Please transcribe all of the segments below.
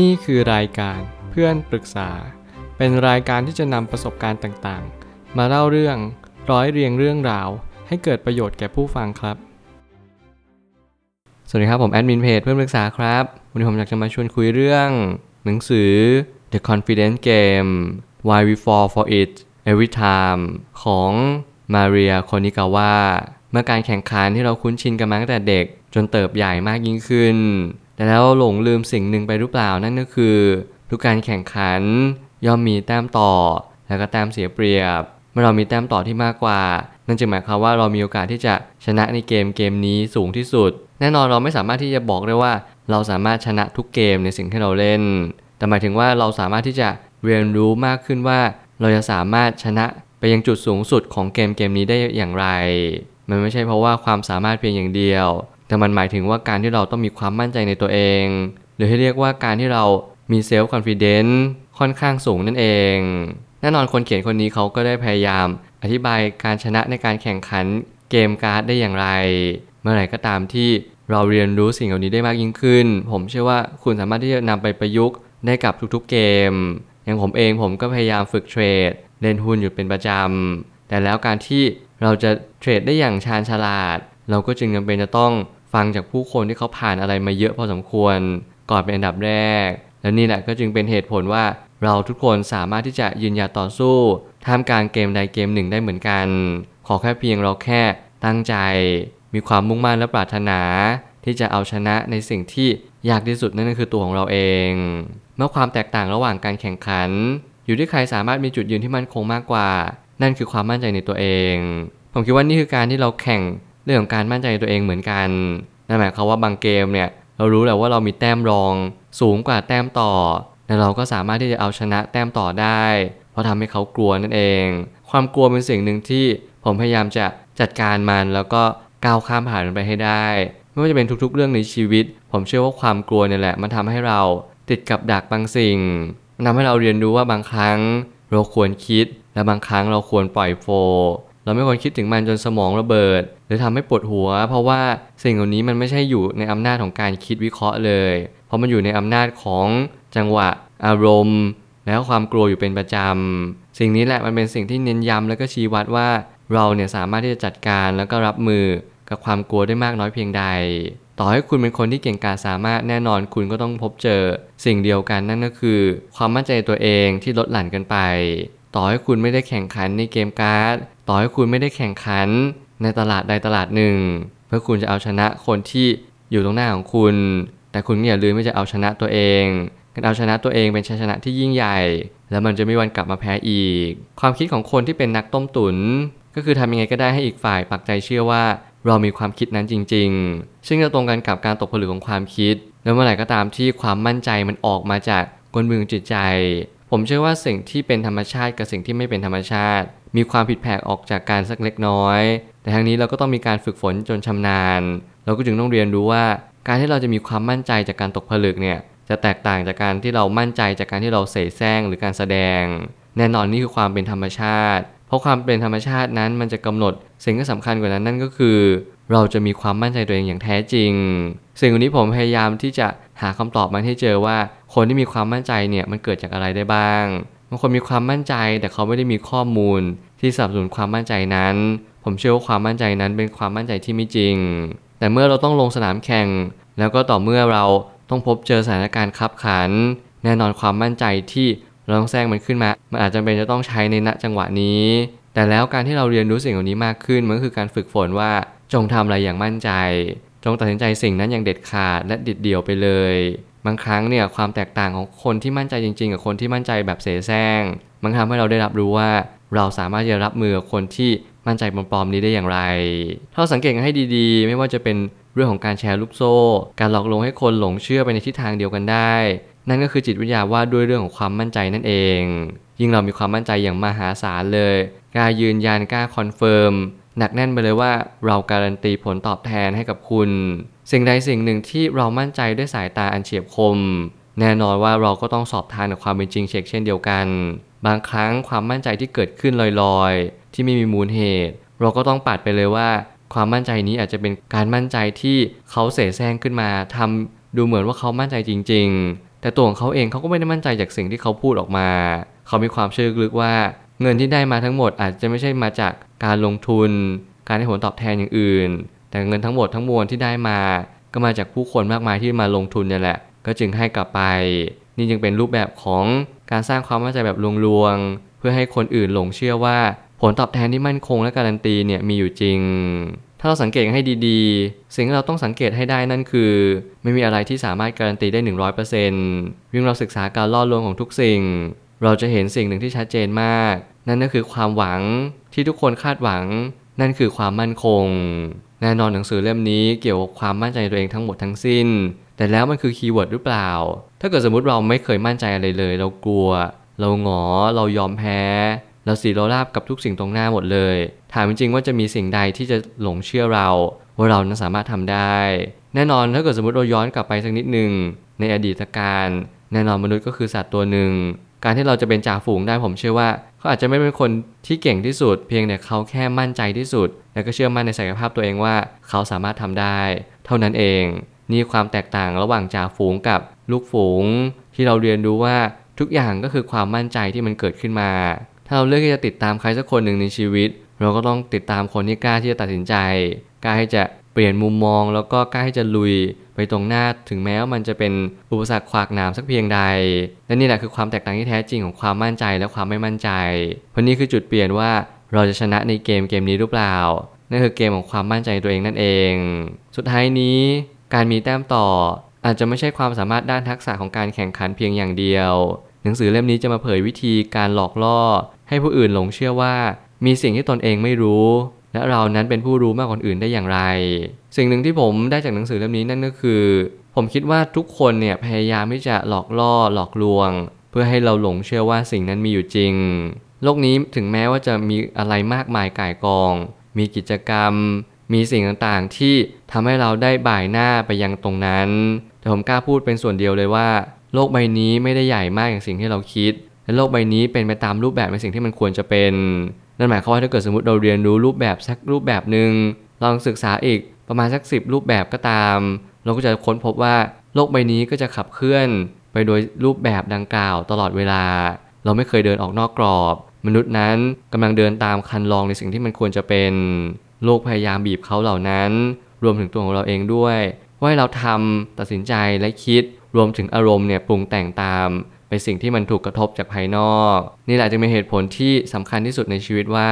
นี่คือรายการเพื่อนปรึกษา เป็นรายการที่จะนำประสบการณ์ต่างๆ มาเล่าเรื่องร้อยเรียงเรื่องราว ให้เกิดประโยชน์แก่ผู้ฟังครับ สวัสดีครับผมแอดมินเพจเพื่อนปรึกษาครับ วันนี้ผมอยากจะมาชวนคุยเรื่อง หนังสือ The Confidence Game Why We Fall for It Every Time ของมาเรียโคนิกาวาเมื่อการแข่งขันที่เราคุ้นชินกันมาตั้งแต่เด็ก จนเติบใหญ่มากยิ่งขึ้น แต่แล้วหลงลืมสิ่งหนึ่งไปหรือเปล่านั่นก็คือทุกการแข่งขันย่อมมีแต้มต่อ แล้วก็แต้มเสียเปรียบ เมื่อเรามีแต้มต่อที่มากกว่า นั่นจึงหมายความว่าเรามีโอกาสที่จะชนะในเกมเกมนี้สูงที่สุด แน่นอนเราไม่สามารถที่จะบอกได้ว่า เราสามารถชนะทุกเกมในสิ่งที่เราเล่น แต่หมายถึงว่าเราสามารถที่จะเรียนรู้มากขึ้นว่า เราจะสามารถชนะไปยังจุดสูงสุดของเกมเกมนี้ได้อย่างไร มันไม่ใช่เพราะว่าความสามารถเพียงอย่างเดียว แต่มันหมายถึงว่าการที่เราต้องมีความมั่นใจในตัวเอง หรือให้เรียกว่าการที่เรามี self-confidence ค่อนข้างสูงนั่นเอง แน่นอนคนเขียนคนนี้เขาก็ได้พยายาม อธิบายการชนะในการแข่งขันเกมการ์ดได้อย่างไร เมื่อไหร่ก็ตามที่เราเรียนรู้สิ่งเหล่านี้ได้มากยิ่งขึ้น ผมเชื่อว่าคุณสามารถที่จะนำไปประยุกต์ได้กับทุกๆเกม อย่างผมเองผมก็พยายามฝึกเทรดเล่นหุ้นอยู่เป็นประจำแต่แล้วการที่เราจะเทรดได้อย่างชาญฉลาด เราก็จึงจำเป็นจะต้อง ฟังจากผู้คนที่เขาผ่านอะไรมาเยอะพอสมควร ก่อนเป็นอันดับแรก และนี่แหละก็จึงเป็นเหตุผลว่าเราทุกคนสามารถที่จะยืนหยัดต่อสู้ท่ามกลางเกมใดเกมหนึ่งได้เหมือนกัน ขอแค่เพียงเราแค่ตั้งใจ มีความมุ่งมั่นและปรารถนา ที่จะเอาชนะในสิ่งที่ยากที่สุดนั่นก็คือตัวของเราเอง เมื่อความแตกต่างระหว่างการแข่งขัน อยู่ที่ใครสามารถมีจุดยืนที่มั่นคงมากกว่า นั่นคือความมั่นใจในตัวเอง ผมคิดว่านี่คือการที่เราแข่ง เรื่องของการมั่นใจในตัวเองเหมือนกันนั่นหมายความว่าบางเกมเนี่ยเรารู้และว่าเรามีแต้มรองสูงกว่าแต้มต่อแต่เราก็สามารถที่จะเอาชนะแต้มต่อได้ เพราะทำให้เขากลัวนั่นเอง ความกลัวเป็นสิ่งหนึ่งที่ผมพยายามจะจัดการมันแล้วก็ก้าวข้ามผ่านมันไปให้ได้ ไม่ว่าจะเป็นทุกๆ เรื่องในชีวิต ผมเชื่อว่าความกลัวเนี่ยแหละมันทำให้เราติดกับดักบางสิ่งมันทำให้เราเรียนรู้ว่าบางครั้งเราควรคิดและบางครั้งเราควรปล่อยโฟลเราไม่ควรคิดถึงมันจนสมองระเบิด รือทำให้ปวดหัว เพราะว่าสิ่งเหล่านี้มันไม่ใช่อยู่ในอำนาจของการคิดวิเคราะห์เลย เพราะมันอยู่ในอำนาจของจังหวะอารมณ์ แล้วความกลัวอยู่เป็นประจำ สิ่งนี้แหละมันเป็นสิ่งที่เน้นย้ำแล้วก็ชี้วัดว่าเราเนี่ยสามารถที่จะจัดการแล้วก็รับมือกับความกลัวได้มากน้อยเพียงใด ต่อให้คุณเป็นคนที่เก่งกาจสามารถแน่นอนคุณก็ต้องพบเจอ สิ่งเดียวกันนั่นก็คือ ความมั่นใจตัวเองที่ลดหลั่นกันไป ต่อให้คุณไม่ได้แข่งขันในเกมการ์ด ต่อให้คุณไม่ได้แข่งขัน ในตลาดใดตลาดหนึ่ง เพื่อคุณจะเอาชนะคนที่อยู่ตรงหน้าของคุณ แต่คุณอย่าลืมที่จะเอาชนะตัวเองการเอาชนะตัวเองเป็นชัยชนะที่ยิ่งใหญ่ แล้วมันจะไม่วันกลับมาแพ้อีก ความคิดของคนที่เป็นนักต้มตุนก็คือทำยังไงก็ได้ให้อีกฝ่ายปักใจเชื่อว่า เรามีความคิดนั้นจริง ๆ ซึ่งจะตรงกันกับการตกผลึกของความคิด แล้วเมื่อไหร่ก็ตามที่ความมั่นใจมันออกมาจากกลมือจิตใจ ผมเชื่อว่าสิ่งที่เป็นธรรมชาติกับสิ่งที่ไม่เป็นธรรมชาติ มีความผิดแผกออกจากการสักเล็กน้อย แต่ทั้งนี้เราก็ต้องมีการฝึกฝนจนชำนาญ เราก็จึงต้องเรียนรู้ว่าการที่เราจะมีความมั่นใจจากการตกผลึกเนี่ยจะแตกต่างจากการที่เรามั่นใจจากการที่เราเสแสร้งหรือการแสดง แน่นอนนี่คือความเป็นธรรมชาติ เพราะความเป็นธรรมชาตินั้นมันจะกำหนด สิ่งที่สำคัญกว่านั้นนั่นก็คือ เราจะมีความมั่นใจตัวเองอย่างแท้จริง สิ่งนี้ผมพยายามที่จะหาคำตอบมาให้เจอว่า คนที่มีความมั่นใจเนี่ยมันเกิดจากอะไรได้บ้างบางคนมีความมั่นใจแต่เขาไม่ได้มีข้อมูลที่สนับสนุนความมั่นใจนั้น ผมเชื่อว่าความมั่นใจนั้นเป็นความมั่นใจที่ไม่จริง แต่เมื่อเราต้องลงสนามแข่ง แล้วก็ต่อเมื่อเราต้องพบเจอสถานการณ์ขับขัน แน่นอนความมั่นใจที่เราต้องแซงมันขึ้นมา มันอาจจะเป็นจะต้องใช้ในณจังหวะนี้ แต่แล้วการที่เราเรียนรู้สิ่งเหล่านี้มากขึ้น มันก็คือการฝึกฝนว่าจงทำอะไรอย่างมั่นใจ จงตัดสินใจสิ่งนั้นอย่างเด็ดขาดและเดิดเดี่ยวไปเลย บางครั้งเนี่ยความแตกต่างของคนที่มั่นใจจริง ๆ กับคนที่มั่นใจแบบเสแสร้งมันทำให้เราได้รับรู้ว่า เราสามารถจะรับมือกับคนที่ มั่นใจปลอมๆนี้ได้อย่างไร ถ้าเราสังเกตให้ดีๆ ไม่ว่าจะเป็นเรื่องของการแชร์ลูกโซ่ การหลอกลวงให้คนหลงเชื่อไปในทิศทางเดียวกันได้ นั่นก็คือจิตวิทยาว่าด้วยเรื่องของความมั่นใจนั่นเอง ยิ่งเรามีความมั่นใจอย่างมหาศาลเลยกล้ายืนยันกล้า confirm หนักแน่นไปเลยว่าเราการันตีผลตอบแทนให้กับคุณ สิ่งใดสิ่งหนึ่งที่เรามั่นใจด้วยสายตาอันเฉียบคม แน่นอนว่าเราก็ต้องสอบทานกับความเป็นจริงเช็คเช่นเดียวกัน บางครั้งความมั่นใจที่เกิดขึ้นลอยๆ ที่ไม่มีมูลเหตุ เราก็ต้องปัดไปเลยว่า ความมั่นใจนี้อาจจะเป็นการมั่นใจที่เขาเสแสร้งขึ้นมาทำดูเหมือนว่าเขามั่นใจจริง ๆ แต่ตัวของเขาเองเขาก็ไม่ได้มั่นใจจากสิ่งที่เขาพูดออกมา เขามีความเชื่อลึกว่า เงินที่ได้มาทั้งหมดอาจจะไม่ใช่มาจากการลงทุน การให้ผลตอบแทนอย่างอื่น แต่เงินทั้งหมดทั้งมวลที่ได้มา ก็มาจากผู้คนมากมายที่มาลงทุนนี่แหละ ก็จึงให้กลับไป นี่จึงเป็นรูปแบบของการสร้างความมั่นใจแบบลวงๆ เพื่อให้คนอื่นหลงเชื่อว่า ผลตอบแทนที่มั่นคงและการันตีเนี่ยมีอยู่จริง ถ้าเราสังเกตให้ดีๆ สิ่งที่เราต้องสังเกตให้ได้นั่นคือ ไม่มีอะไรที่สามารถการันตีได้ 100%ยิ่งเราศึกษาการล่อลวงของทุกสิ่ง เราจะเห็นสิ่งหนึ่งที่ชัดเจนมาก นั่นก็คือความหวังที่ทุกคนคาดหวัง นั่นคือความมั่นคง แน่นอนหนังสือเล่มนี้เกี่ยวกับความมั่นใจในตัวเองทั้งหมดทั้งสิ้น แต่แล้วมันคือ keyword หรือเปล่า ถ้าเกิดสมมติเราไม่เคยมั่นใจอะไรเลย เรากลัว เราหงอ เรายอมแพ้ เราศิโรราบกับทุกสิ่งตรงหน้าหมดเลย ถามจริงๆว่าจะมีสิ่งใดที่จะหลงเชื่อเรา ว่าเรานั้นสามารถทำได้ แน่นอนถ้าเกิดสมมติเราย้อนกลับไปสักนิดหนึ่งในอดีตกาลแน่นอนมนุษย์ก็คือสัตว์ตัวหนึ่ง การที่เราจะเป็นจ่าฝูงได้ผมเชื่อว่าเขาอาจจะไม่เป็นคนที่เก่งที่สุด เพียงแต่เขาแค่มั่นใจที่สุด และก็เชื่อมั่นในศักยภาพตัวเองว่าเขาสามารถทำได้ เท่านั้นเอง นี่ความแตกต่างระหว่างจ่าฝูงกับลูกฝูง ที่เราเรียนรู้ว่าทุกอย่างก็คือความมั่นใจที่มันเกิดขึ้นมาาเราเลือกที่จะติดตามใครสักคนหนึ่งในชีวิต เราก็ต้องติดตามคนที่กล้าที่จะตัดสินใจกล้าที่จะเปลี่ยนมุมมอง แล้วก็กล้าที่จะลุยไปตรงหน้าถึงแม้ว่ามันจะเป็นอุปสรรคขวากหนามสักเพียงใดและนี่แหละคือความแตกต่างที่แท้จริงของความมั่นใจและความไม่มั่นใจเพราะนี่คือจุดเปลี่ยนว่าเราจะชนะในเกมเกมนี้หรือเปล่านั่นคือเกมของความมั่นใจตัวเองนั่นเอง สุดท้ายนี้ การมีแต้มต่อ อาจจะไม่ใช่ความสามารถด้านทักษะของการแข่งขันเพียงอย่างเดียว หนังสือเล่มนี้จะมาเผยวิธีการหลอกล่อ ให้ผู้อื่นหลงเชื่อว่า มีสิ่งที่ตนเองไม่รู้ และเรานั้นเป็นผู้รู้มากกว่าคนอื่นได้อย่างไร สิ่งหนึ่งที่ผมได้จากหนังสือเล่มนี้นั่นก็คือ ผมคิดว่าทุกคนเนี่ยพยายามที่จะหลอกล่อหลอกลวง เพื่อให้เราหลงเชื่อว่าสิ่งนั้นมีอยู่จริง โลกนี้ถึงแม้ว่าจะมีอะไรมากมายก่ายกอง มีกิจกรรม มีสิ่งต่างๆ ที่ทำให้เราได้บ่ายหน้าไปยังตรงนั้น แต่ผมกล้าพูดเป็นส่วนเดียวเลยว่าโลกใบนี้ไม่ได้ใหญ่มากอย่างสิ่งที่เราคิด และโลกใบนี้เป็นไปตามรูปแบบในสิ่งที่มันควรจะเป็น นั่นหมายความว่าถ้าเกิดสมมติเราเรียนรู้รูปแบบสักรูปแบบหนึ่งลองศึกษาอีกประมาณสักสิบรูปแบบก็ตาม เราก็จะค้นพบว่าโลกใบนี้ก็จะขับเคลื่อนไปโดยรูปแบบดังกล่าวตลอดเวลา เราไม่เคยเดินออกนอกกรอบ มนุษย์นั้นกำลังเดินตามคันลองในสิ่งที่มันควรจะเป็น โลกพยายามบีบเขาเหล่านั้น รวมถึงตัวของเราเองด้วย ว่าให้เราทำตัดสินใจและคิดรวมถึงอารมณ์เนี่ยปรุงแต่งตาม ไปสิ่งที่มันถูกกระทบจากภายนอก นี่แหละจึงเป็นเหตุผลที่สำคัญที่สุดในชีวิตว่า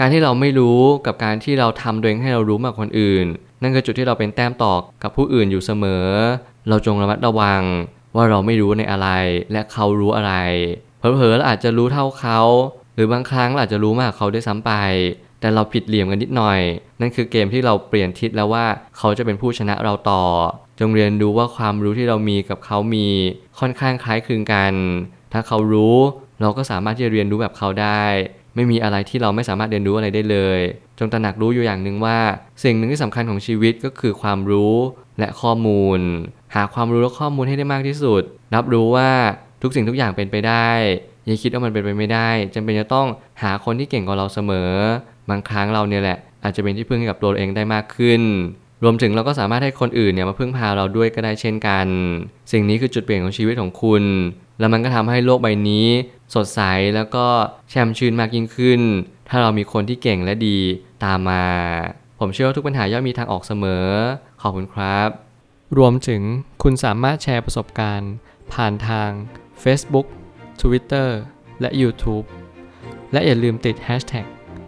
การที่เราไม่รู้กับการที่เราทำโดยให้เรารู้มากกว่าคนอื่น นั่นคือจุดที่เราเป็นแต้มต่อกับผู้อื่นอยู่เสมอ เราจงระมัดระวังว่าเราไม่รู้ในอะไรและเขารู้อะไรเผลอๆเราอาจจะรู้เท่าเขา หรือบางครั้งเราอาจจะรู้มากกว่าเขาด้วยซ้ำไป แต่เราผิดเหลี่ยมกันนิดหน่อย นั่นคือเกมที่เราเปลี่ยนทิศแล้วว่าเขาจะเป็นผู้ชนะเราต่อ จงเรียนรู้ว่าความรู้ที่เรามีกับเขามีค่อนข้างคล้ายคลึงกัน ถ้าเขารู้เราก็สามารถที่จะเรียนรู้แบบเขาได้ ไม่มีอะไรที่เราไม่สามารถเรียนรู้อะไรได้เลย จงตระหนักรู้อยู่อย่างหนึ่งว่า สิ่งหนึ่งที่สำคัญของชีวิตก็คือความรู้และข้อมูล หาความรู้และข้อมูลให้ได้มากที่สุด รับรู้ว่าทุกสิ่งทุกอย่างเป็นไปได้อย่าคิดว่ามันเป็นไปไม่ได้จำเป็นจะต้องหาคนที่เก่งกว่าเราเสมอ บางครั้งเราเนี่ยแหละอาจจะเป็นที่พึ่งให้กับตัวเองได้มากขึ้น รวมถึงเราก็สามารถให้คนอื่นเนี่ยมาพึ่งพาเราด้วยก็ได้เช่นกัน สิ่งนี้คือจุดเปลี่ยนของชีวิตของคุณ แล้วมันก็ทำให้โลกใบนี้ สดใสแล้วก็แช่มชื่นมากยิ่งขึ้น ถ้าเรามีคนที่เก่งและดีตามมา ผมเชื่อว่าทุกปัญหาย่อมมีทางออกเสมอ ขอบคุณครับ รวมถึงคุณสามารถแชร์ประสบการณ์ ผ่านทาง Facebook Twitter และ YouTube และอย่าลืมติด Hashtag